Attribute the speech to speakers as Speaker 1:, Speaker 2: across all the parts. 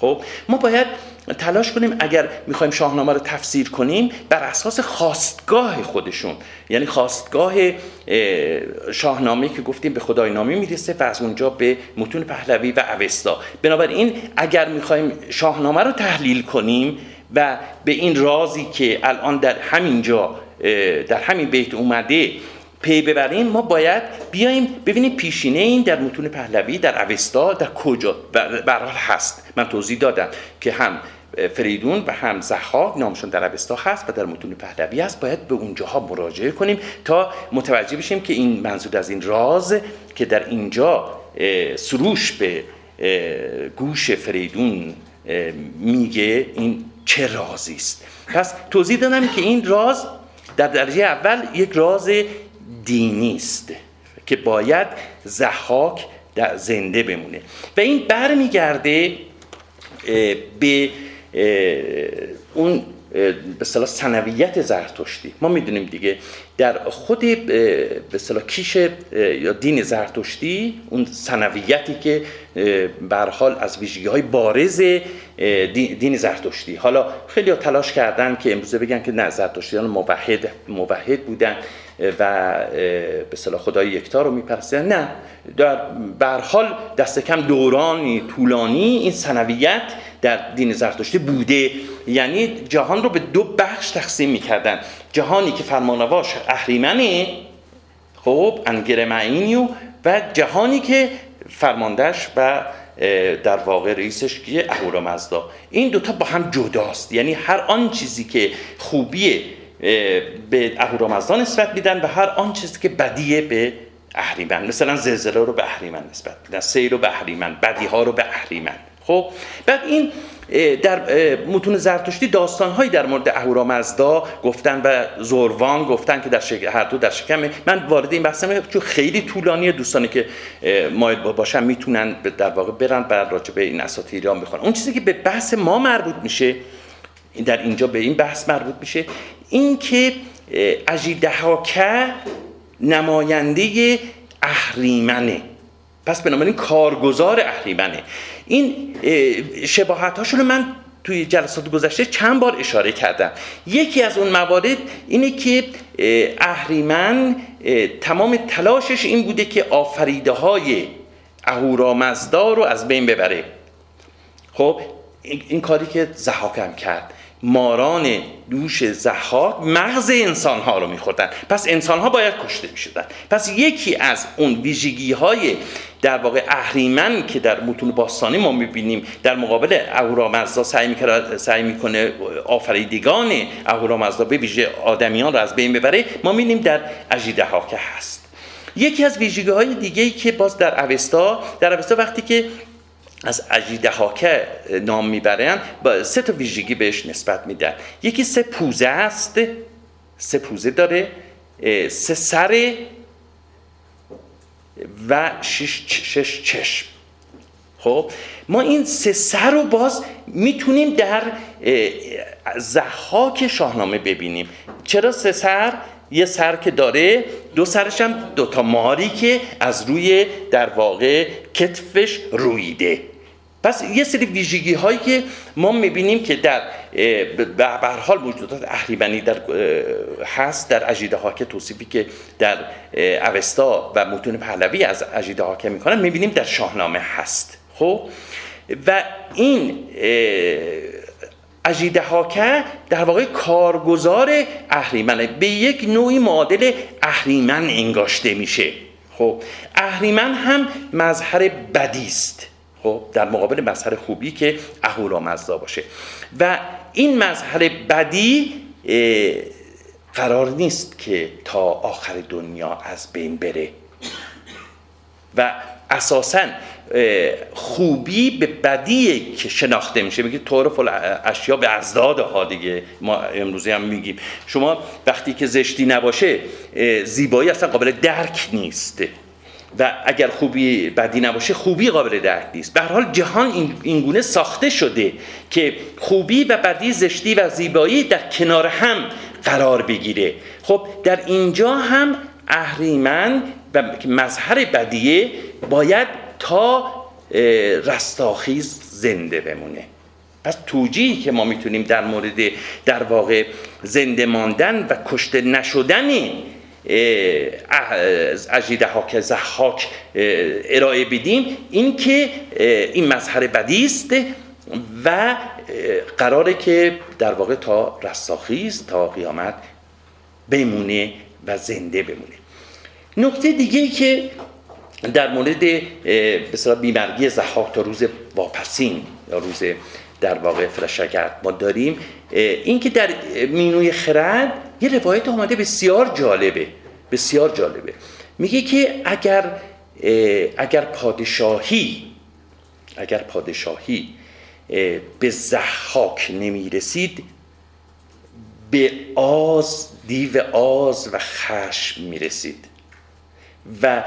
Speaker 1: خب ما باید تلاش کنیم اگر می‌خوایم شاهنامه رو تفسیر کنیم بر اساس خواستگاه خودشون. یعنی خواستگاه شاهنامه که گفتیم به خدای نامی می‌رسه و از اونجا به متون پهلوی و اوستا. بنابراین اگر می‌خوایم شاهنامه رو تحلیل کنیم و به این رازی که الان در همین جا در همین بیت اومده پی ببریم ما باید بیایم ببینیم پیشینه این در متون پهلوی در اوستا در کجا؟ برحال هست. من توضیح دادم که هم فریدون و هم زخاک نامشون در اوستا هست و در متون پهلوی هست. باید به اونجاها مراجعه کنیم تا متوجه بشیم که این منظور از این راز که در اینجا سروش به گوش فریدون میگه این چه رازی است. پس توضیح دادم که این راز در درجه اول یک راز دینی است که باید زحاک در زنده بمونه. و این برمیگرده به اون به صلاح سنویت زرتشتی. ما می‌دونیم دیگه در خود به صلاح کیش یا دین زرتشتی اون سنویتی که بر حال از ویژگی های بارز دین زرتشتی. حالا خیلی تلاش کردن که امروزه بگن که نه زرتشتیان موحد موحد بودن. و به صلاح خدای یکتا رو میپرستن. نه در برحال دست کم دورانی طولانی این سنویت در دین زرتشتی بوده. یعنی جهان رو به دو بخش تقسیم می‌کردن. جهانی که فرمانواش اهریمنه خب انگرمعینیو و جهانی که فرماندهش و در واقع رئیسش که اهورامزدا. این دوتا با هم جداست. یعنی هر آن چیزی که خوبیه به اهورامزدا نسبت میدن و هر آن چیزی که بدیه به اهریمن. مثلا زلزله رو به اهریمن نسبت میدن سیل رو به اهریمن بدی ها رو به اهریمن. خب بعد این در متون زرتشتی داستانهایی در مورد اهورامزدا گفتن و زوروان گفتن که در هر دو در شکم من وارد این بحث چون خیلی طولانیه دوستانی که مایل باشن می‌تونن در واقع برن بر راجع به این اساطیر ایران بخونن اون چیزی که به بحث ما مربوط میشه در اینجا به این بحث مربوط میشه. این که اجیدهاکه نماینده اهریمنه. پس بنابراین کارگزار اهریمنه. این شباهت هاشون رو من توی جلسات گذشته چند بار اشاره کردم. یکی از اون موارد اینه که اهریمن تمام تلاشش این بوده که آفریده های اهورامزدا رو از بین ببره. خب این کاری که زحاکم کرد. ماران دوش زحاک مغز انسان ها رو میخوردن. پس انسان ها باید کشته می‌شدن. پس یکی از اون ویژگی های در واقع اهریمن که در متون باستانی ما می‌بینیم در مقابل اهورامزدا سعی می‌کنه سعی می‌کنه آفریدگان اهورامزدا به ویژه آدمیان رو از بین ببره ما می‌بینیم در که هست. یکی از ویژگی های دیگه ای که باز در اوستا در اوستا وقتی که از اجیده هاکه نام می‌برن با سه تا ویژگی بهش نسبت میدن. یکی سه پوزه است. سه پوزه داره سه سر و شش, شش چشم. خب ما این سه سر رو باز می‌تونیم در زحاک شاهنامه ببینیم. چرا سه سر؟ یه سر که داره دو سرش هم دوتا ماری که از روی در واقع کتفش رویده. پس یه سری ویژگی هایی که ما می‌بینیم که در به حال موجودات اهریمنی در هست در اجیده ها که توصیفی که در اوستا و متون پهلوی از اجیده ها که می‌کنن می‌بینیم در شاهنامه هست. خب؟ و این اجیده که در واقع کارگزار اهریمنه به یک نوعی معادل اهریمن انگاشته میشه. خب؟ اهریمن هم مظهر بدی است. خب در مقابل مظهر خوبی که اهورامزدا باشه. و این مظهر بدی قرار نیست که تا آخر دنیا از بین بره. و اساسا خوبی به بدی که شناخته میشه. میگه طور اشیا به ازداد ها دیگه. ما امروزی هم میگیم. شما وقتی که زشتی نباشه زیبایی اصلا قابل درک نیست. و اگر خوبی بدی نباشه خوبی قابل درک نیست. به حال جهان این گونه ساخته شده که خوبی و بدی زشتی و زیبایی در کنار هم قرار بگیره. خب در اینجا هم اهریمن و مظهر بدیه باید تا رستاخیز زنده بمونه. پس توجیهی که ما می‌تونیم در مورد در واقع زنده ماندن و کشته نشدن اجیده ها که زحاک ارائه بدیم این که این مظهر بدی است و قراره که در واقع تا رستاخیز تا قیامت بمونه و زنده بمونه. نکته دیگه که در مورد به بیمرگی زحاک تا روز واپسین یا روز در واقع فرشگرد ما داریم این که در مینوی خرد یه روایت آمده بسیار جالبه بسیار جالبه. میگه که اگر اگر پادشاهی اگر پادشاهی به زحاک نمی‌رسید به آز دیو آز و خشم می‌رسید. و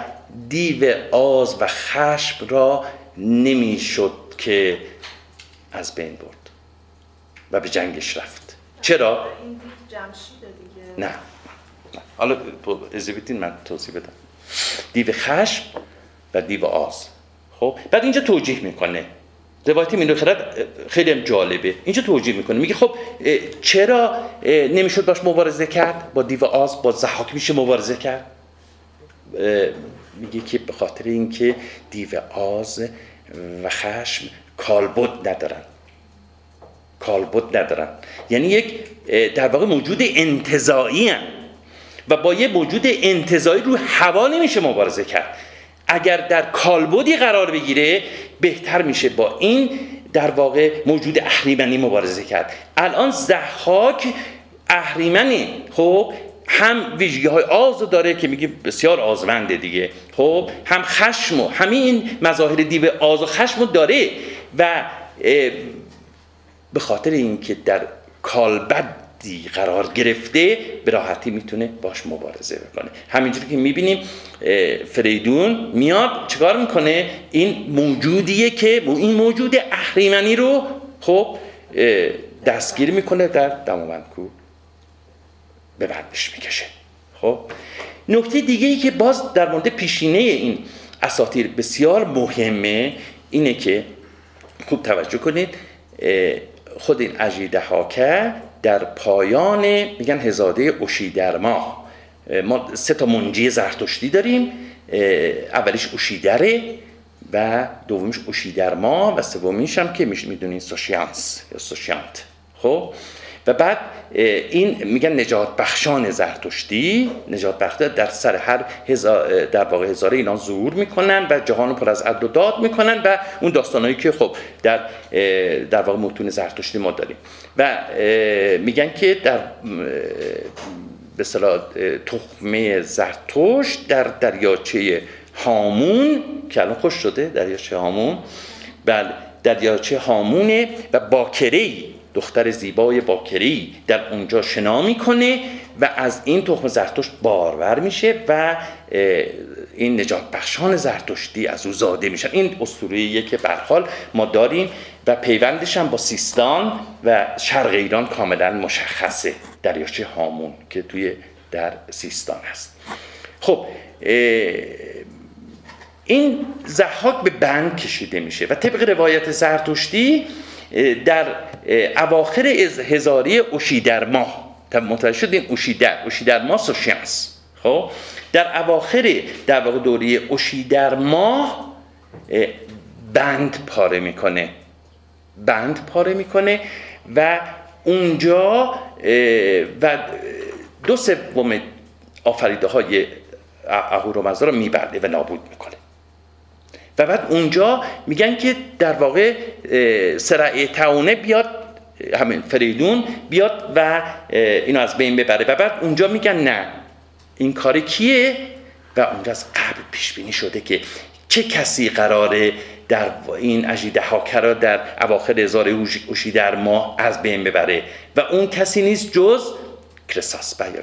Speaker 1: دیو آز و خشم را نمی‌شد که از بین برد و به جنگش رفت. چرا؟ نه. حالا از من توضیح بدم. دیو خشم و دیو آز. خب؟ بعد اینجا توجیه می‌کنه. روایت مینو خرد خیلی جالبه. اینجا توجیه می‌کنه. میگه خب چرا نمی‌شد باش مبارزه کرد؟ با دیو آز با زحاک میشه مبارزه کرد؟ میگه که به خاطر اینکه دیو آز و خشم کالبد ندارن. کالبد ندارن. یعنی یک در واقع موجود انتظایی و با یه موجود انتظایی رو هوا نمیشه مبارزه کرد. اگر در کالبدی قرار بگیره بهتر میشه با این در واقع موجود اهریمنی مبارزه کرد. الان زحاک اهریمنی خب هم ویژگی های آز داره که میگه بسیار آزمنده دیگه. خب هم خشم و همین مظاهر دیو آز و خشم داره. و به خاطر اینکه در کالبدی قرار گرفته به راحتی می‌تونه باش مبارزه بکنه. همینجوری که می‌بینیم فریدون میاد چکار می‌کنه؟ این موجودیه که این موجود اهریمنی رو خب دستگیر می‌کنه در دماوندکو به بندش می‌کشه. خب نکته دیگه ای که باز در مورد پیشینه این اساطیر بسیار مهمه اینه که خوب توجه کنید خود این اجیده هاکه در پایان میگن هزاده در ماه ما سه تا منجی زرتشتی داریم اولیش اوشیدره و دومیش اوشیدر ما و سومیش هم که می‌دونین سوشیانس یا سوشیانت. خب؟ و بعد این میگن نجات بخشان زرتشتی. نجات بخشان در سر هر هزار در واقع هزاره اینا ظهور می‌کنن و جهان پر از عدل و داد می‌کنن و اون داستانهایی که خب در در واقع متون زرتشتی ما داریم. و میگن که در به صلاح تخمه زرتشت در دریاچه هامون که الان خوش شده دریاچه هامون. بله دریاچه هامونه و باکری دختر زیبای باکری در اونجا شنا می‌کنه و از این تخم زرتشت بارور میشه و این نجات بخشان زرتشتی از او زاده میشن این اسطوره‌ایه که به حال ما داریم و پیوندش هم با سیستان و شرق ایران کاملا مشخصه. دریاچه هامون که توی در سیستان هست. خب این زحاک به بند کشیده میشه و طبق روایت زرتشتی در اواخر از هزاری اوشیدر ماه. متوجه شد این اوشیدر. اوشیدر ماه سوشیانس خب؟ در اواخر در واقع دوره اوشیدر ماه بند پاره می‌کنه. بند پاره می‌کنه و اونجا و دو سوم آفریده های اهورامزدا رو میبرده و نابود می‌کنه. و بعد اونجا میگن که در واقع سرعه تعونه بیاد همین فریدون بیاد و اینو از بین ببره. و بعد اونجا میگن نه این کار کیه؟ و اونجا از قبل پیش بینی شده که چه کسی قراره در این اجیده ها در اواخر هزار اوشی در ماه از بین ببره. و اون کسی نیست جز کرساسبه یا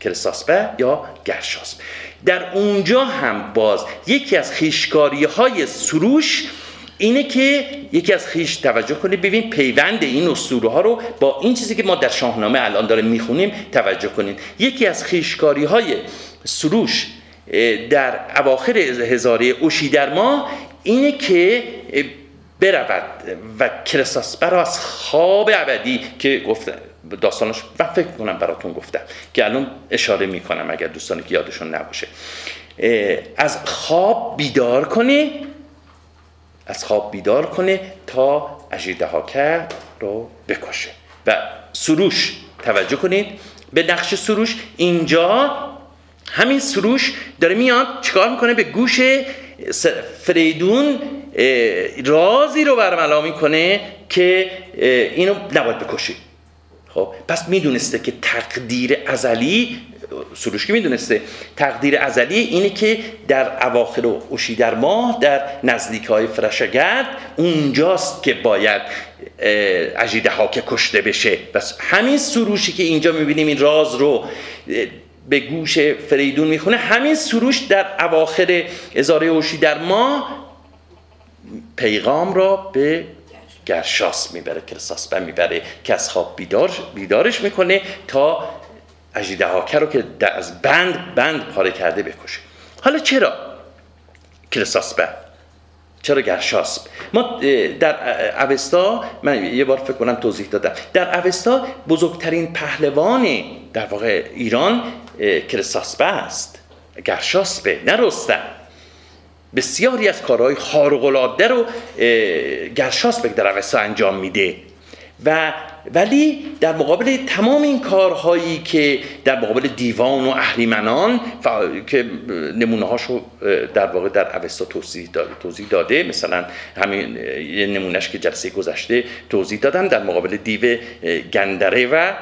Speaker 1: کرساسبه یا گرشاسب در اونجا هم باز یکی از خیشکاری های سروش اینه که یکی از خیش توجه کنید ببین پیوند این اسطوره ها رو با این چیزی که ما در شاهنامه الان داره می‌خونیم توجه کنید. یکی از خیشکاری های سروش در اواخر هزاره اوشی در ما اینه که برود و کرساسپر از خواب ابدی که گفتم داستانش و فکر کنم براتون گفتم که الان اشاره می‌کنم اگر دوستانی که یادشون نباشه. از خواب بیدار کنه از خواب بیدار کنه تا اجیدهاکر رو بکشه. و سروش توجه کنید به نقش سروش. اینجا همین سروش داره میاد چیکار می‌کنه؟ به گوش فریدون رازی رو برملا می‌کنه که اینو نباید بکشی خب پس می‌دونسته که تقدیر ازلی سروش که می‌دونسته تقدیر ازلی اینه که در اواخر و اوشی در ماه در نزدیک های فرشگرد اونجاست که باید اجیده ها که کشته بشه. پس همین سروشی که اینجا می‌بینیم این راز رو به گوش فریدون می‌خونه همین سروش در اواخر ازاره اوشی در ماه پیغام را به گرشاس می‌بره کرساسبه می‌بره که از خواب بیدار بیدارش می‌کنه تا اجیدهاکه رو که از بند بند پاره کرده بکشه. حالا چرا کرساسبه چرا گرشاسب ما در اوستا من یه بار فکر کنم توضیح دادم. در اوستا بزرگترین پهلوان در واقع ایران کرساسبه است. گرشاسبه نه رستم. بسیاری از کارهای خارق رو گرشاسبه در اوستا انجام میده. و ولی در مقابل تمام این کارهایی که در مقابل دیوان و اهریمنان که نمونه هاشو در واقع در اوستا توضیح داده, توضیح داده مثلا همین یه نمونهش که جلسه گذشته توضیح دادم در مقابل دیو گندره و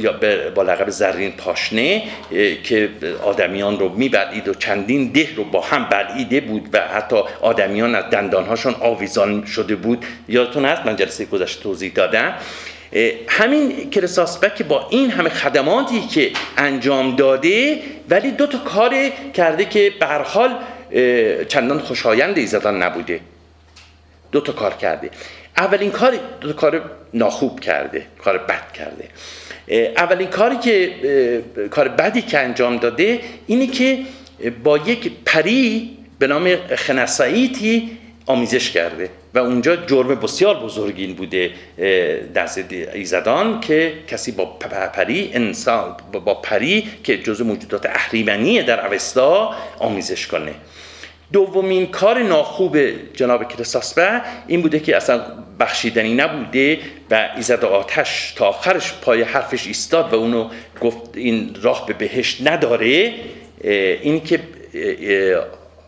Speaker 1: یا با لقب زرین پاشنه که آدمیان رو می‌برید و چندین ده رو با هم بلعیده بود و حتی آدمیان از دندانهاشون آویزان شده بود. یادتون هست؟ من جلسه گذشته توضیح دادم. همین که با این همه خدماتی که انجام داده ولی دو تا کار کرده که به حال چندان خوشایند ایزدان نبوده. دو تا کار کرده. اولین کار کار ناخوب کرده کار بد کرده. اولین کاری که کار بدی که انجام داده اینه که با یک پری به نام خنساییتی آمیزش کرده و اونجا جرم بسیار بزرگین بوده دست ایزدان که کسی با پری انسان با پری که جزء موجودات اهریمنی در اوستا آمیزش کنه. دومین کار ناخوب جناب کرساسبه این بوده که اصلا بخشیدنی نبوده و ایزد آتش تا آخرش پای حرفش ایستاد و اونو گفت این راه به بهشت نداره این که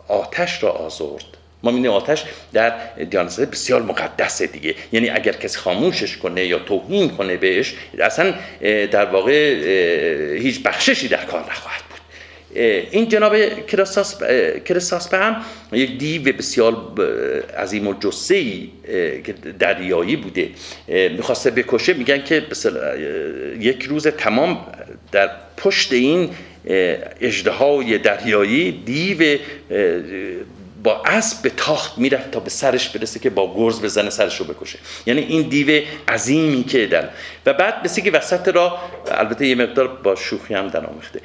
Speaker 1: آتش را آزرد. ما می‌دونیم آتش در دیانت بسیار مقدسه دیگه. یعنی اگر کسی خاموشش کنه یا توهین کنه بهش اصلا در واقع هیچ بخششی در کار نخواهد این جناب کرساس هم یک دیو بسیار عظیم و جسه که دریایی بوده. می‌خواسته بکشه. میگن که یک روز تمام در پشت این اجده دریایی دیو با اسب به تاخت می‌رفت تا به سرش برسه که با گرز بزنه سرش رو بکشه. یعنی این دیو عظیمی که در و بعد مثل که وسط را البته یه مقدار با شوخی هم در آمخته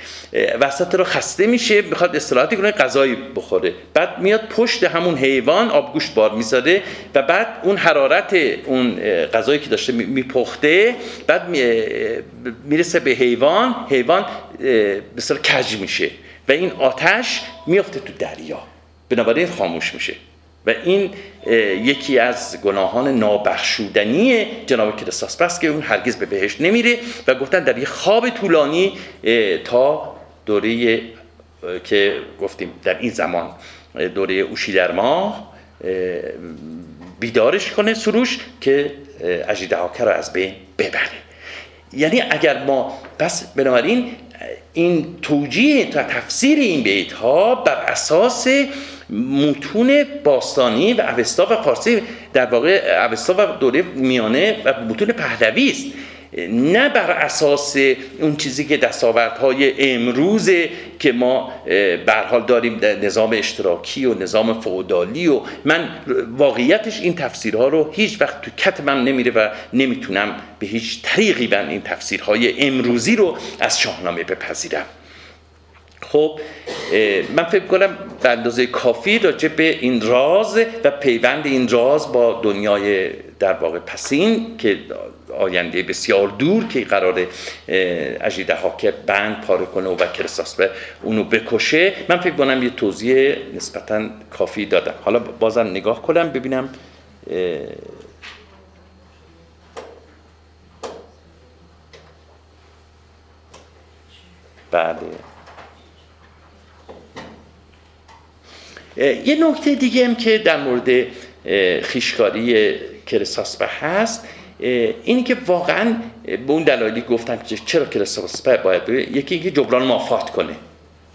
Speaker 1: وسط را خسته میشه می‌خواد استراحتی کنه غذایی بخوره. بعد میاد پشت همون حیوان آبگوشت بار می‌زده و بعد اون حرارت اون غذایی که داشته میپخته بعد می‌رسه به حیوان. حیوان به کج میشه و این آتش میفته تو دریا. بنابراین خاموش میشه. و این یکی از گناهان نابخشودنی جناب کریستوس است که اون هرگز به بهشت نمیره و گفتن در یه خواب طولانی تا دوره که گفتیم در این زمان دوره اوشی در ماه بیدارش کنه سروش که اجیده رو از بین ببره. یعنی اگر ما پس بنابراین این توجیه تا تفسیر این بیت ها بر اساس متون باستانی و اوستا و فارسی در واقع اوستا و دوره میانه و متون پهلوی است. نه بر اساس اون چیزی که دستاوردهای امروز که ما به حال داریم نظام اشتراکی و نظام فودالی و من واقعیتش این تفسیرها رو هیچ وقت تو کتبم نمیره و نمی‌تونم به هیچ طریقی من این تفسیرهای امروزی رو از شاهنامه بپذیرم. خب من فکر کنم به اندازه کافی راجع به این راز و پیوند این راز با دنیای در واقع پسین که آینده بسیار دور که قرار اجیده ها که بند پاره کنه و کرساس به اونو بکشه. من فکر کنم یه توضیح نسبتا کافی دادم. حالا بازم نگاه کنم ببینم بله. یه نکته دیگه هم که در مورد خیشکاری کرساسپه هست اینی که واقعا به اون دلایلی گفتم که چرا کرساسپه باید یکی اینکه جبران مافات کنه.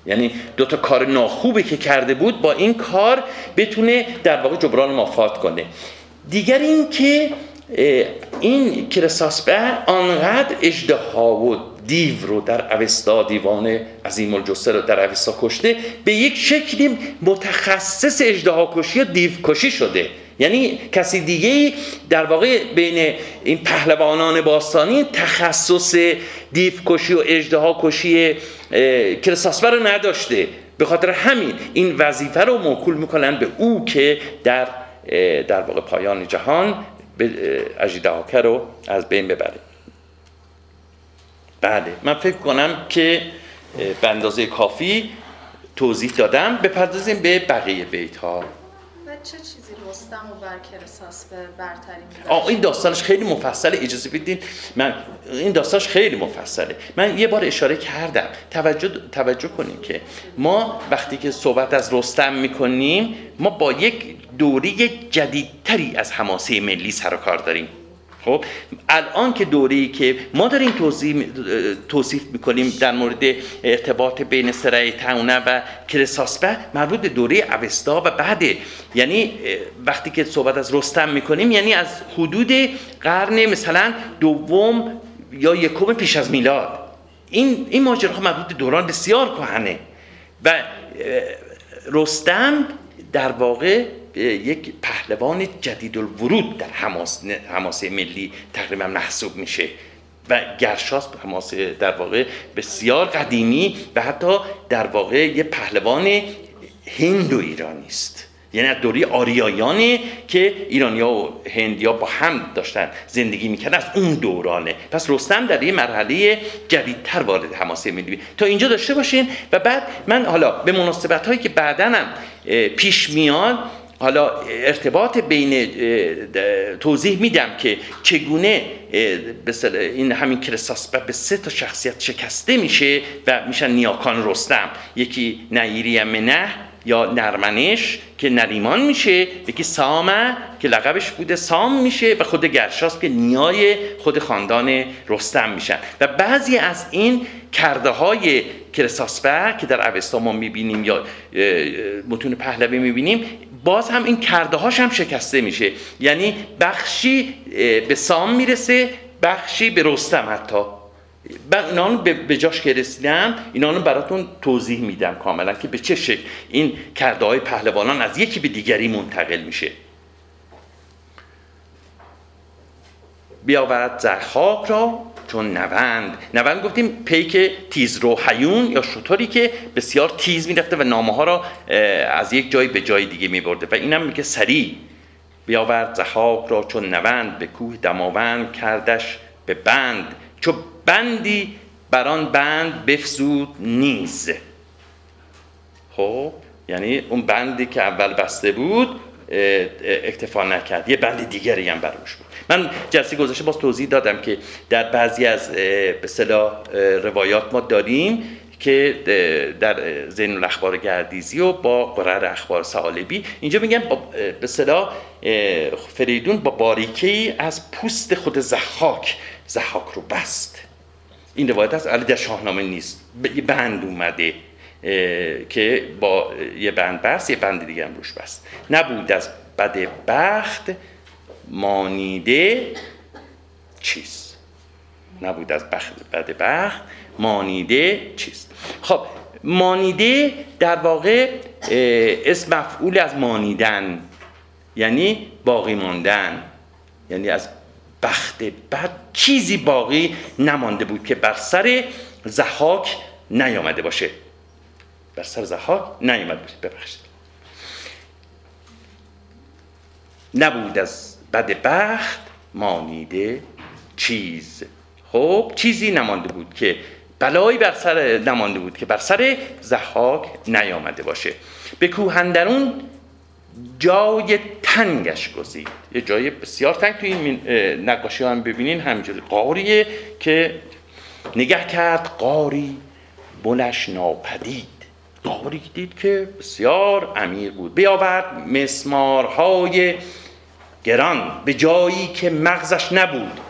Speaker 1: یعنی دو تا کار ناخوبی که کرده بود با این کار بتونه در واقع جبران مافات کنه. دیگر این که این کرساسپه آنقدر اجدها و دیو رو در اوستا دیوان عظیم الجسه رو در اوستا کشته به یک شکلی متخصص اجدها کشی و دیو کشی شده. یعنی کسی دیگه در واقع بین این پهلوانان باستانی تخصص دیو و اجدها کشی کرساسپه رو نداشته. به خاطر همین این وظیفه رو موکول می‌کنن به او که در در واقع پایان جهان به اجیدهاکه رو از بین ببره. بله من فکر کنم که به اندازه کافی توضیح دادم. بپردازیم به بقیه بیت ها
Speaker 2: چه چیزی رستم و برکرساس به برتری
Speaker 1: آه این داستانش خیلی مفصله اجازه بدین. من این داستانش خیلی مفصله. من یه بار اشاره کردم. توجه توجه کنیم که ما وقتی که صحبت از رستم می‌کنیم ما با یک دوری جدیدتری از حماسه ملی سر و کار داریم. خب الان که دوری که ما داریم توضیح توصیف می‌کنیم در مورد ارتباط بین سرای تاونه و کرساسپه مربوط به دوره اوستا و بعده یعنی وقتی که صحبت از رستم می‌کنیم یعنی از حدود قرن مثلا دوم یا یکم پیش از میلاد. این این ماجراها مربوط به دوران بسیار کهنه و رستم در واقع یک پهلوان جدید الورود در حماس حماسه ملی تقریبا محسوب میشه و گرشاس حماسه در واقع بسیار قدیمی و حتی در واقع یه پهلوان هندو ایرانی است. یعنی از دوری آریایانه که ایرانیا و هندیا با هم داشتن زندگی می‌کردن از اون دورانه. پس رستم در یه مرحله جدیدتر وارد حماسه ملی تا اینجا داشته باشین. و بعد من حالا به مناسبت هایی که بعدا هم پیش میاد حالا ارتباط بین توضیح میدم که چگونه این همین کرساس به سه تا شخصیت شکسته میشه و میشن نیاکان رستم. یکی نعیری منه یا نرمنش که نریمان میشه یکی سامه که لقبش بوده سام میشه و خود گرشاس که نیای خود خاندان رستم میشن. و بعضی از این کرده های کرساسپه که در اوستا ما می‌بینیم یا متون پهلوی می‌بینیم باز هم این کرده هاش هم شکسته میشه. یعنی بخشی به سام می‌رسه بخشی به رستم حتی. اینا به جاش که رسیدم اینا رو براتون توضیح میدم کاملا که به چه شکل این کرده های پهلوانان از یکی به دیگری منتقل میشه. بیاورد زرخاک را چون نوند. نوند گفتیم پیک تیز رو حیون یا شطوری که بسیار تیز می‌رفته و نامه ها را از یک جای به جای دیگه میبرده. و اینم میگه سریع بیاورد زحاک را چون نوند به کوه دماوند کردش به بند. چو بندی بران بند بفزود نیز. خب یعنی اون بندی که اول بسته بود اکتفا نکرد. یه بند دیگری هم بروش بود. من جلسه گذاشته باز توضیح دادم که در بعضی از به روایات ما داریم که در زین الاخبار گردیزی و با قرار اخبار سالبی اینجا میگن به صدا فریدون با باریکی از پوست خود زحاک زحاک رو بست. این روایت از علی در شاهنامه نیست. یه بند اومده که با یه بند بست یه بند دیگه هم روش بست. نبود از بد بخت مانیده چیست؟ نبود از بخت بد بخت. مانیده چیست؟ خب مانیده در واقع اسم مفعول از مانیدن یعنی باقی ماندن. یعنی از بخت بد چیزی باقی نمانده بود که بر سر زحاک نیامده باشه. بر سر زحاک نیامد باشه. ببخشید. نبود از بد بخت مانیده چیز. خب چیزی نمانده بود که بلایی بر سر نمانده بود که بر سر زحاک نیامده باشه. به کوهندرون جای تنگش گزید. یه جای بسیار تنگ توی این نقاشی هم ببینین. همینجوری قاریه که نگه کرد قاری بلش ناپدید. قاری دید که بسیار عمیق بود. بیاورد مسمارهای گران به جایی که مغزش نبود.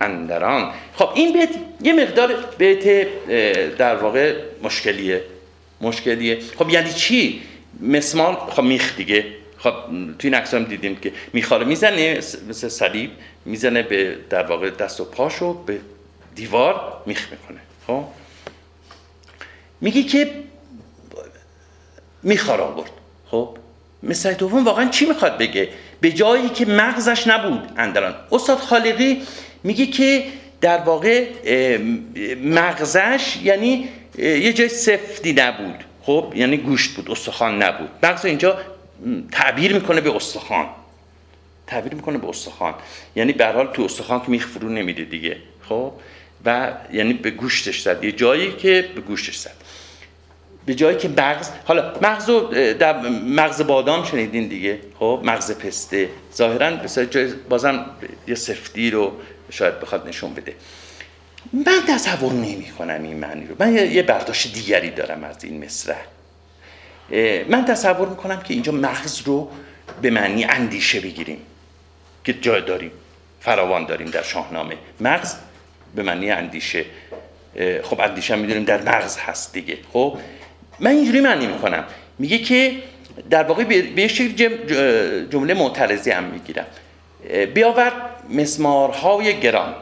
Speaker 1: اندران. خب این بیت یه مقدار بیت در واقع مشکلیه. مشکلیه. خب یعنی چی؟ مسمار خب میخ دیگه. خب توی این هم دیدیم که میخاره می‌زنه مثل صلیب می‌زنه به در واقع دست و پاشو به دیوار میخ می‌کنه. خب؟ میگی که میخار آورد. خب؟ مثل دوم واقعا چی می‌خواد بگه؟ به جایی که مغزش نبود اندران. استاد خالقی میگه که در واقع مغزش یعنی یه جای سفتی نبود. خب یعنی گوشت بود استخوان نبود. مغز اینجا تعبیر می‌کنه به استخوان. تعبیر می‌کنه به استخوان. یعنی به حال تو استخوان که میخ فرو نمیده دیگه. خب؟ و یعنی به گوشتش زد. یه جایی که به گوشتش زد. به جایی که مغز حالا مغز در مغز بادام شنیدین دیگه؟ خب مغز پسته. ظاهرا جای بازم یه سفتی رو شاید بخواد نشون بده. من تصور نمی کنم این معنی رو. من یه برداشت دیگری دارم از این مصرع. من تصور می‌کنم که اینجا مغز رو به معنی اندیشه بگیریم که جای داریم فراوان داریم در شاهنامه. مغز به معنی اندیشه. خب اندیشه می‌دونیم در مغز هست دیگه. خب من اینجوری معنی می‌کنم. میگه که در واقع به جمله معترضی هم می‌گیرم. بیاورد مسمارهای گران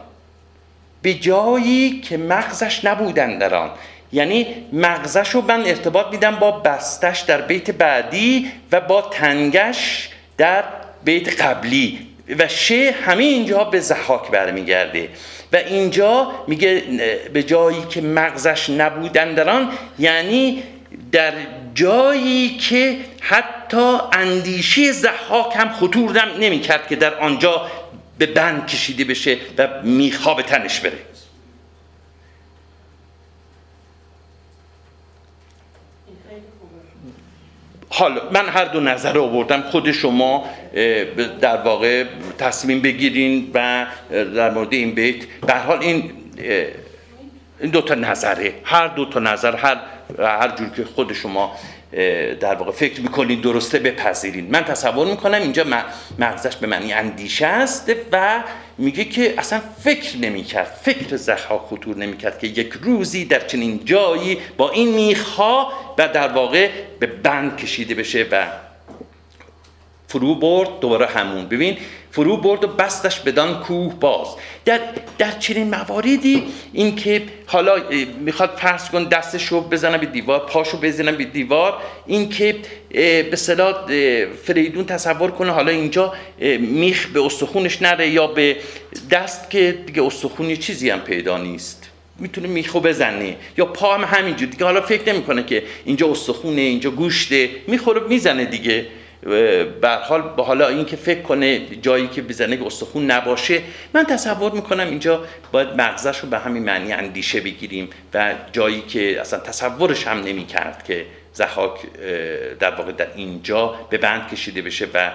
Speaker 1: به جایی که مغزش نبودن در آن. یعنی مغزش رو من ارتباط میدم با بستش در بیت بعدی و با تنگش در بیت قبلی. و شه همه اینجا به زحاک برمیگرده. و اینجا میگه به جایی که مغزش نبودن در آن یعنی در جایی که حتی اندیشه زحاک هم خطور نمی کرد که در آنجا به بند کشیده بشه و میخواب تنش بره. حالا من هر دو نظر آوردم. خود شما در واقع تصمیم بگیرین و در مورد این بیت به حال این این دو تا نظره هر دو تا نظر هر هر جور که خود شما در واقع فکر می‌کنید درسته بپذیرین من تصور می‌کنم اینجا مغزش به معنی اندیشه است و میگه که اصلا فکر نمی‌کرد فکر زخها خطور نمی‌کرد که یک روزی در چنین جایی با این میخها و در واقع به بند کشیده بشه و فرو برد دوباره همون. ببین فرو برد و بستش بدان کوه باز. در, در چنین مواردی این که حالا می‌خواد فرض کن دستش رو بزنه به دیوار پاشو بزنه به دیوار این که به صلاح فریدون تصور کنه حالا اینجا میخ به استخونش نره یا به دست که دیگه استخونی چیزی هم پیدا نیست. می‌تونه میخو بزنه یا پا هم همینجور. دیگه حالا فکر نمی‌کنه که اینجا استخونه اینجا گوشته. می‌خوره می‌زنه دیگه. به حال با حالا اینکه فکر کنه جایی که بزنه که استخون نباشه من تصور می‌کنم اینجا باید مغزش رو به همین معنی اندیشه بگیریم و جایی که اصلا تصورش هم نمی کرد که زحاک در واقع در اینجا به بند کشیده بشه و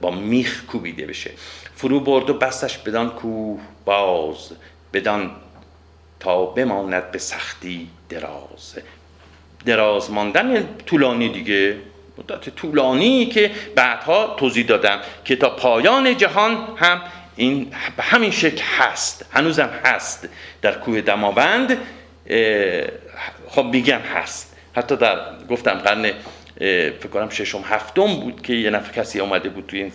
Speaker 1: با میخ کوبیده بشه. فرو برد و بستش بدان کوه باز بدان تا بماند به سختی دراز. دراز ماندن طولانی دیگه. مدت طولانی که بعدها توضیح دادم که تا پایان جهان هم این به همین شکل هست هنوزم هست. در کوه دماوند خب میگم هست. حتی در گفتم قرن فکر کنم ششم هفتم بود که یه نفر کسی اومده بود توی این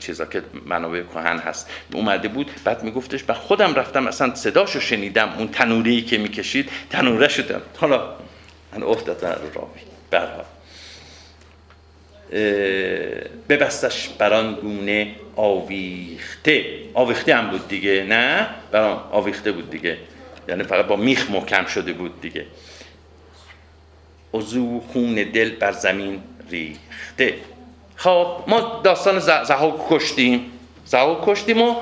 Speaker 1: چیزا که منابع کهن هست اومده بود. بعد میگفتش و خودم رفتم اصلا صداشو شنیدم. اون تنوری که می‌کشید تنوره شدم حالا من رو راوی برها ببستش بران گونه آویخته. آویخته هم بود دیگه نه؟ بران آویخته بود دیگه. یعنی فقط با میخ محکم شده بود دیگه. عضو خون دل بر زمین ریخته. خب ما داستان زهاک کشتیم. زهاک کشتیم و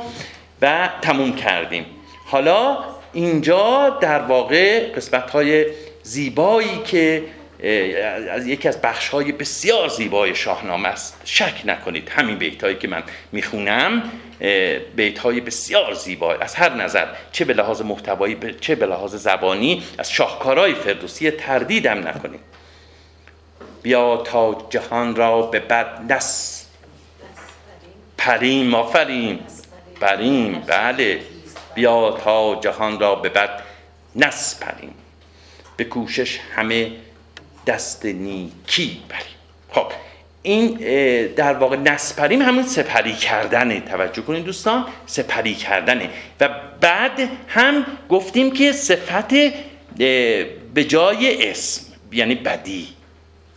Speaker 1: و تموم کردیم. حالا اینجا در واقع قسمت های زیبایی که از یکی از بخش های بسیار زیبای شاهنامه است. شک نکنید همین بیت هایی که من می‌خونم بیت های بسیار زیبا از هر نظر چه به لحاظ محتوایی چه به لحاظ زبانی از شاهکارهای فردوسی تردیدم نکنید. بیا تا جهان را به بد نس پریم آفریم بریم بله. بیا تا جهان را به بد پریم. به کوشش همه دست نیکی بریم خب این در واقع نسپریم همون سپری کردنه. توجه کنید دوستان سپری کردنه. و بعد هم گفتیم که صفت به جای اسم یعنی بدی.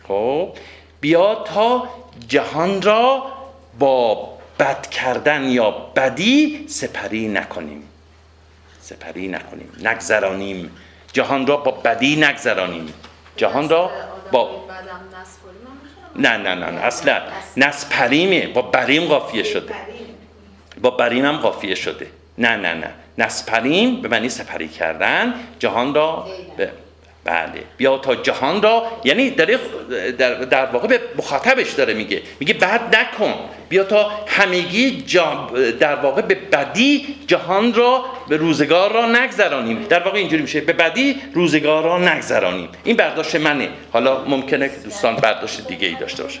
Speaker 1: خب بیا تا جهان را با بد کردن یا بدی سپری نکنیم. سپری نکنیم نگذرانیم. جهان را با بدی نگذرانیم. جهان را با نه نه نه اصلا. نسپریمه با بریم قافیه شده. با بریم هم قافیه شده. نه نه نه. نسپریم به معنی سپری کردن جهان را به بله. بیا تا جهان را یعنی در, در, در واقع به مخاطبش داره میگه. میگه بد نکن. بیا تا همگی در واقع به بدی جهان را به روزگار را نگذرانیم. در واقع اینجوری میشه. به بدی روزگار را نگذرانیم. این برداشت منه. حالا ممکنه که دوستان برداشت دیگه ای داشته باشه.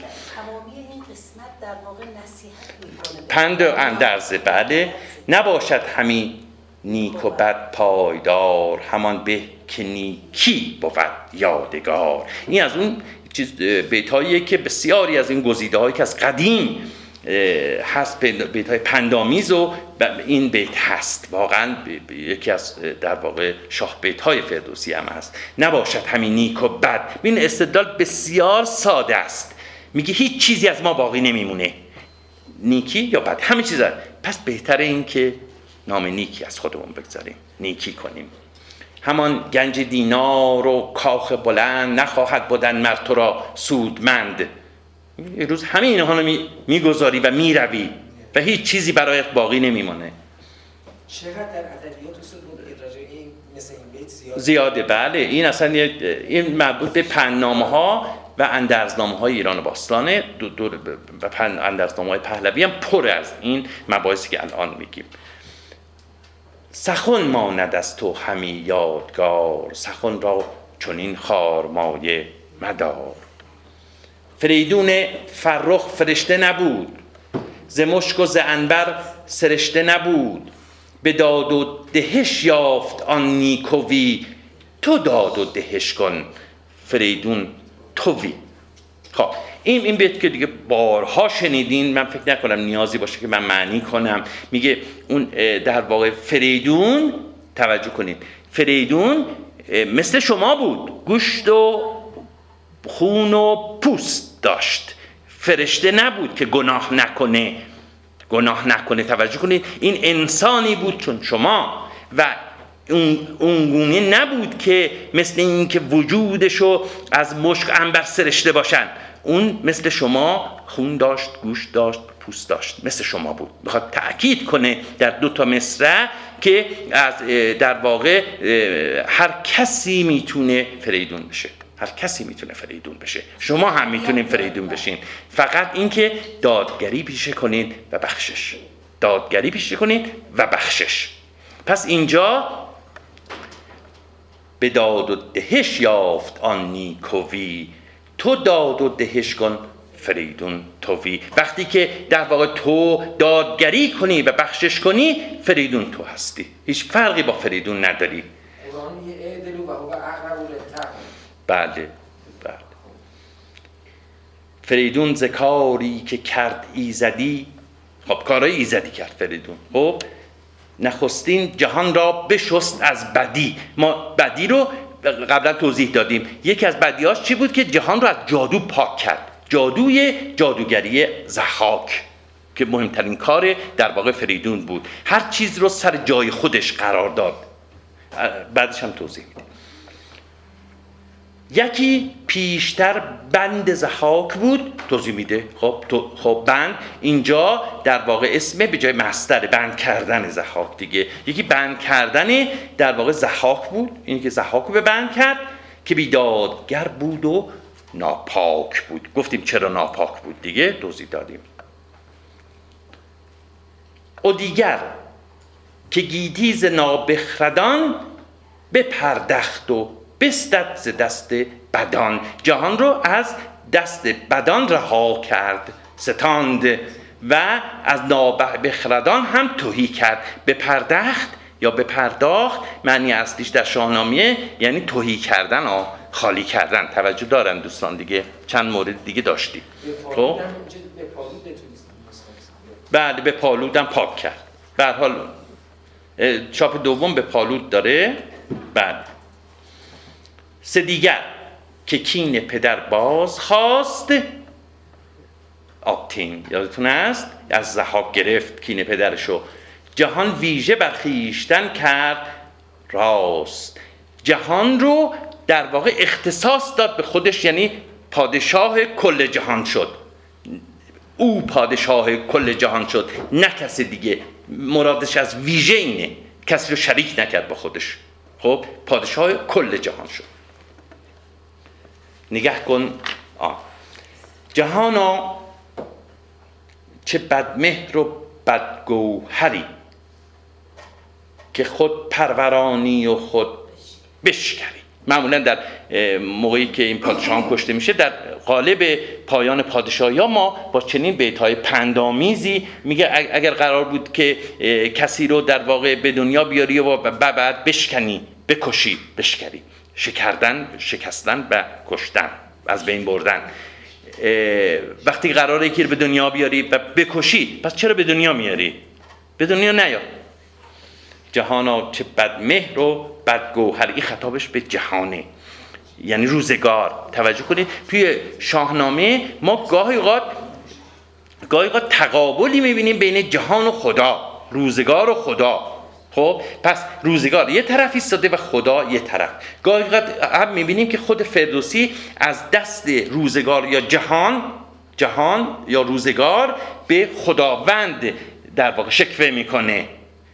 Speaker 1: پند اندرزه بله. نباشد همین نیک و بد پایدار همان به که نیکی بود یادگار. این از اون چیز بیتاییه که بسیاری از این گزیده هایی که از قدیم هست بیت های پندامیز و این بیت هست. واقعا یکی از در واقع شاه بیت های فردوسی هم هست. نباشد همین نیک و بد. این استدلال بسیار ساده است. میگه هیچ چیزی از ما باقی نمیمونه. نیکی یا بد؟ همه چیز پس بهتره این که نام نیکی از خودمون بگذاریم. نیکی کنیم. همان گنج دینار و کاخ بلند نخواهد بودن مر تو را سودمند. یه روز همه اینها رو می‌گذاری و می‌روی و هیچ چیزی برایت باقی نمیمانه
Speaker 3: چقدر در ادبیات این مثل این بیت زیاده؟
Speaker 1: زیاده. بله. این اصلا این مربوط به پنامه ها و اندرزنامه های ایران باستانه دو دو و اندرزنامه های پهلوی هم پر از این مباحثی که الان میگیم. سخن ماند از تو همی یادگار سخن را چنین خارمایه مدار. فریدون فرخ فرشته نبود ز مشک و ز انبر سرشته نبود. به داد و دهش یافت آن نیکوی تو داد و دهش کن فریدون توی. خب این این بیت که دیگه بارها شنیدین من فکر نکنم نیازی باشه که من معنی کنم. میگه اون در واقع فریدون توجه کنید فریدون مثل شما بود. گوشت و خون و پوست داشت. فرشته نبود که گناه نکنه. گناه نکنه توجه کنید. این انسانی بود چون شما. و اون گونه نبود که مثل این که وجودشو از مشک انبر سرشته باشن. اون مثل شما خون داشت گوش داشت پوست داشت. مثل شما بود. می‌خواد تاکید کنه در دو تا مصرع که از در واقع هر کسی می‌تونه فریدون بشه. هر کسی می‌تونه فریدون بشه. شما هم می‌تونین فریدون بشین. فقط اینکه دادگری پیشه کنید و بخشش. دادگری پیشه کنید و بخشش. پس اینجا به داد و دهش یافت آن نیکوی. تو داد و دهش کن فریدون توی. وقتی که در واقع تو دادگری کنی و بخشش کنی فریدون تو هستی. هیچ فرقی با فریدون نداری. بله بله. فریدون زکاری که کرد ایزدی. خب کارای ایزدی کرد فریدون. خب؟ نخستین جهان را بشست از بدی. ما بدی رو قبلا توضیح دادیم. یکی از بدیاش چی بود که جهان رو از جادو پاک کرد؟ جادوی جادوگری زحاک که مهمترین کار در واقع فریدون بود. هر چیز رو سر جای خودش قرار داد. بعدش هم توضیح میدیم. یکی پیشتر بند زحاک بود. توضیح میده. خب تو خب بند. اینجا در واقع اسم به جای مستر بند کردن زحاک دیگه. یکی بند کردن در واقع زحاک بود. این که زحاک رو به بند کرد که بیدادگر بود و ناپاک بود. گفتیم چرا ناپاک بود دیگه؟ توضیح دادیم. و دیگر که گیتیز نابخردان بپردخت و بستد ز دست بدان. جهان رو از دست بدان رها کرد ستاند و از نابخردان هم توهی کرد. به پردخت یا به پرداخت معنی اصلیش در شاهنامه یعنی توهی کردن آ خالی کردن. توجه دارن دوستان دیگه. چند مورد دیگه داشتیم. خب؟ بله به پالودم پاک کرد. به حال چاپ دوم به پالود داره. بله. سه دیگر که کین پدر باز خواست. آبتین یادتون است؟ از زحاک گرفت کین پدرشو. جهان ویژه برخیشتن کرد. راست. جهان رو در واقع اختصاص داد به خودش یعنی پادشاه کل جهان شد. او پادشاه کل جهان شد نه کسی دیگه. مرادش از ویژه اینه. کسی رو شریک نکرد با خودش. خب پادشاه کل جهان شد. نگه کن. آه. جهانا چه بدمهر و بدگوهری که خود پرورانی و خود بشکری. معمولا در موقعی که این پادشاهان کشته میشه در قالب پایان پادشاهی ها ما با چنین بیت های پندامیزی میگه اگر قرار بود که کسی رو در واقع به دنیا بیاری و بعد بشکنی بکشی بشکری شکردن شکستن و کشتن از بین بردن. وقتی قراره یکی رو به دنیا بیاری و بکشی پس چرا به دنیا میاری؟ به دنیا نیا. جهانا چه بد مهر و بد گوهر این خطابش به جهانه. یعنی روزگار. توجه کنید توی شاهنامه ما گاهی اوقات گاهی اوقات تقابلی می‌بینیم بین جهان و خدا روزگار و خدا. خب پس روزگار یه طرف ایستاده و خدا یه طرف. گاهی هم می‌بینیم که خود فردوسی از دست روزگار یا جهان جهان یا روزگار به خداوند در واقع شکوه می‌کنه.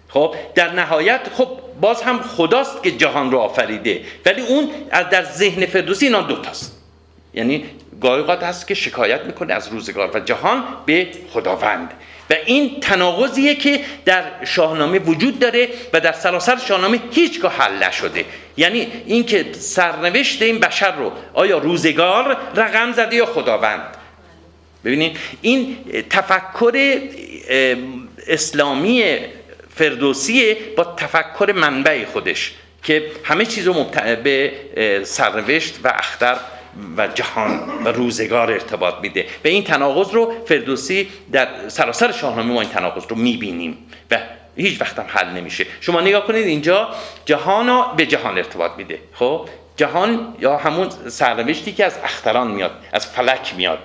Speaker 1: خب در نهایت خب باز هم خداست که جهان رو آفریده. ولی اون در ذهن فردوسی اینا دوتاست یعنی گاهی هست که شکایت می‌کنه از روزگار و جهان به خداوند. و این تناقضیه که در شاهنامه وجود داره و در سراسر شاهنامه هیچگاه حل نشده. یعنی اینکه سرنوشت این بشر رو آیا روزگار رقم زده یا خداوند؟ ببینید این تفکر اسلامی فردوسی با تفکر منبع خودش که همه چیز رو به سرنوشت و اختر و جهان و روزگار ارتباط میده. و این تناقض رو فردوسی در سراسر شاهنامه ما این تناقض رو می‌بینیم و هیچ وقت هم حل نمیشه. شما نگاه کنید اینجا جهان به جهان ارتباط میده. خب؟ جهان یا همون سرنوشتی که از اختران میاد از فلک میاد.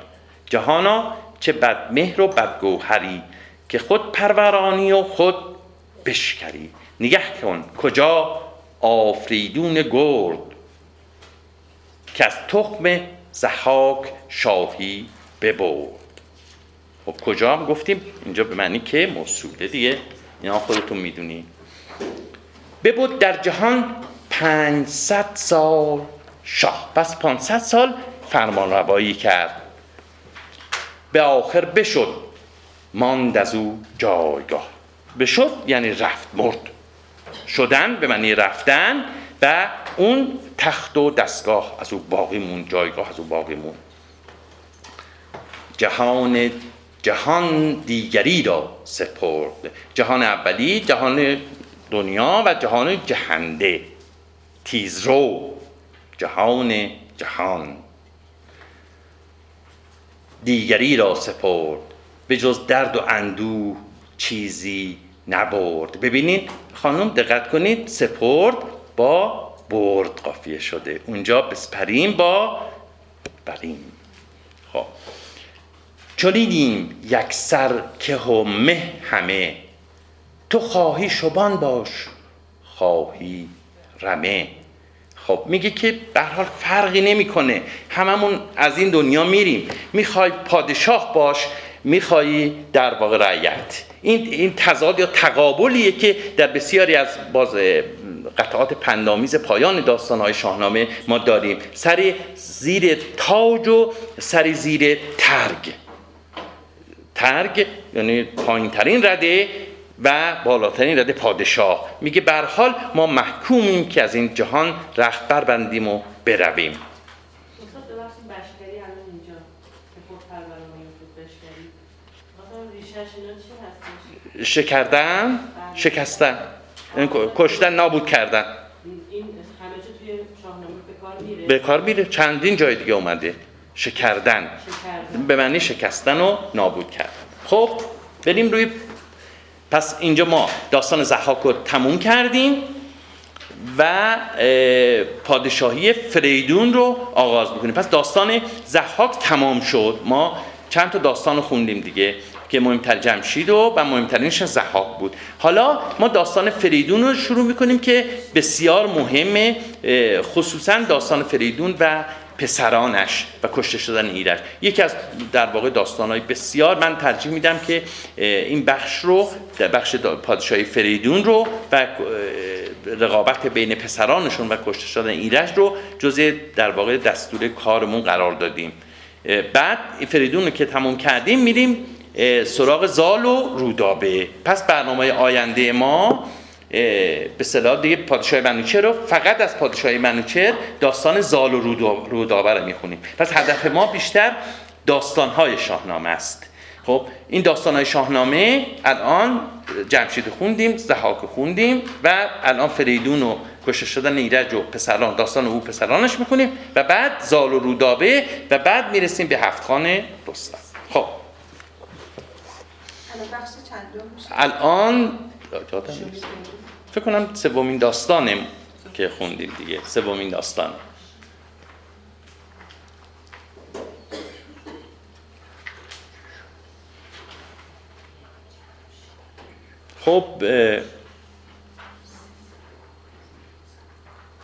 Speaker 1: جهانا چه بد مهر و بدگوهری که خود پرورانی و خود بشکری. نگه کن کجا؟ آفریدون گرد که از تخم زحاک شاهی ببرد. خب کجا هم گفتیم؟ اینجا به معنی که موصوله دیگه. اینا خودتون می‌دونی ببود در جهان 500 سال شاه. پس 500 سال فرمان روایی کرد. به آخر بشد ماند از او جایگاه. بشد یعنی رفت مرد. شدن به معنی رفتن و اون تخت و دستگاه از او باقی مون جایگاه از او باقی مون جهان جهان دیگری را سپرد. جهان اولی جهان دنیا و جهان جهنده. تیزرو جهان جهان. دیگری را سپرد. به جز درد و اندوه چیزی نبرد. ببینید خانم دقت کنید سپرد با برد قافیه شده. اونجا بسپریم با بریم خب. چنینیم یک سر که همه همه. تو خواهی شبان باش خواهی رمه. خب میگه که به حال فرقی نمی‌کنه. هممون از این دنیا میریم. می‌خوای پادشاه باش می‌خوای در واقع رعیت. این این تضاد یا تقابلیه که در بسیاری از باز قطعات پندامیز پایان داستانهای شاهنامه ما داریم. سر زیر تاج و سر زیر ترگ. ترگ یعنی پایین ترین رده و بالاترین رده پادشاه. میگه بر حال ما محکومیم که از این جهان رخت بندیم و برویم. شکردن؟ شکستن. یعنی کشتن نابود کردن. به کار میره؟ چندین جای دیگه اومده. شکردن. به معنی شکستن و نابود کردن. خب بریم روی پس اینجا ما داستان زحاک رو تموم کردیم و پادشاهی فریدون رو آغاز می‌کنیم. پس داستان زحاک تمام شد. ما چند تا داستان خوندیم دیگه. که مهمتر جمشید و و مهمترینش زحاک بود. حالا ما داستان فریدون رو شروع می‌کنیم که بسیار مهمه خصوصا داستان فریدون و پسرانش و کشته شدن ایرج. یکی از در واقع داستانهای بسیار من ترجیح میدم که این بخش رو بخش پادشاهی فریدون رو و رقابت بین پسرانشون و کشته شدن ایرج رو جزء در واقع دستور کارمون قرار دادیم. بعد فریدون رو که تموم کردیم میریم سراغ زال و رودابه. پس برنامه آینده ما به صلاح دیگه پادشاه منوچهر رو فقط از پادشاه منوچهر داستان زال و رودابه رو می‌خونیم. پس هدف ما بیشتر داستانهای شاهنامه است. خب این داستانهای شاهنامه الان جمشید خوندیم زحاک خوندیم و الان فریدون و کشته شدن ایرج و پسران داستان او پسرانش می‌کنیم و بعد زال و رودابه و بعد می‌رسیم به هفتخان رستم. خب. الان فکر کنم سومین داستانم که خوندیم دیگه. سومین داستان. خب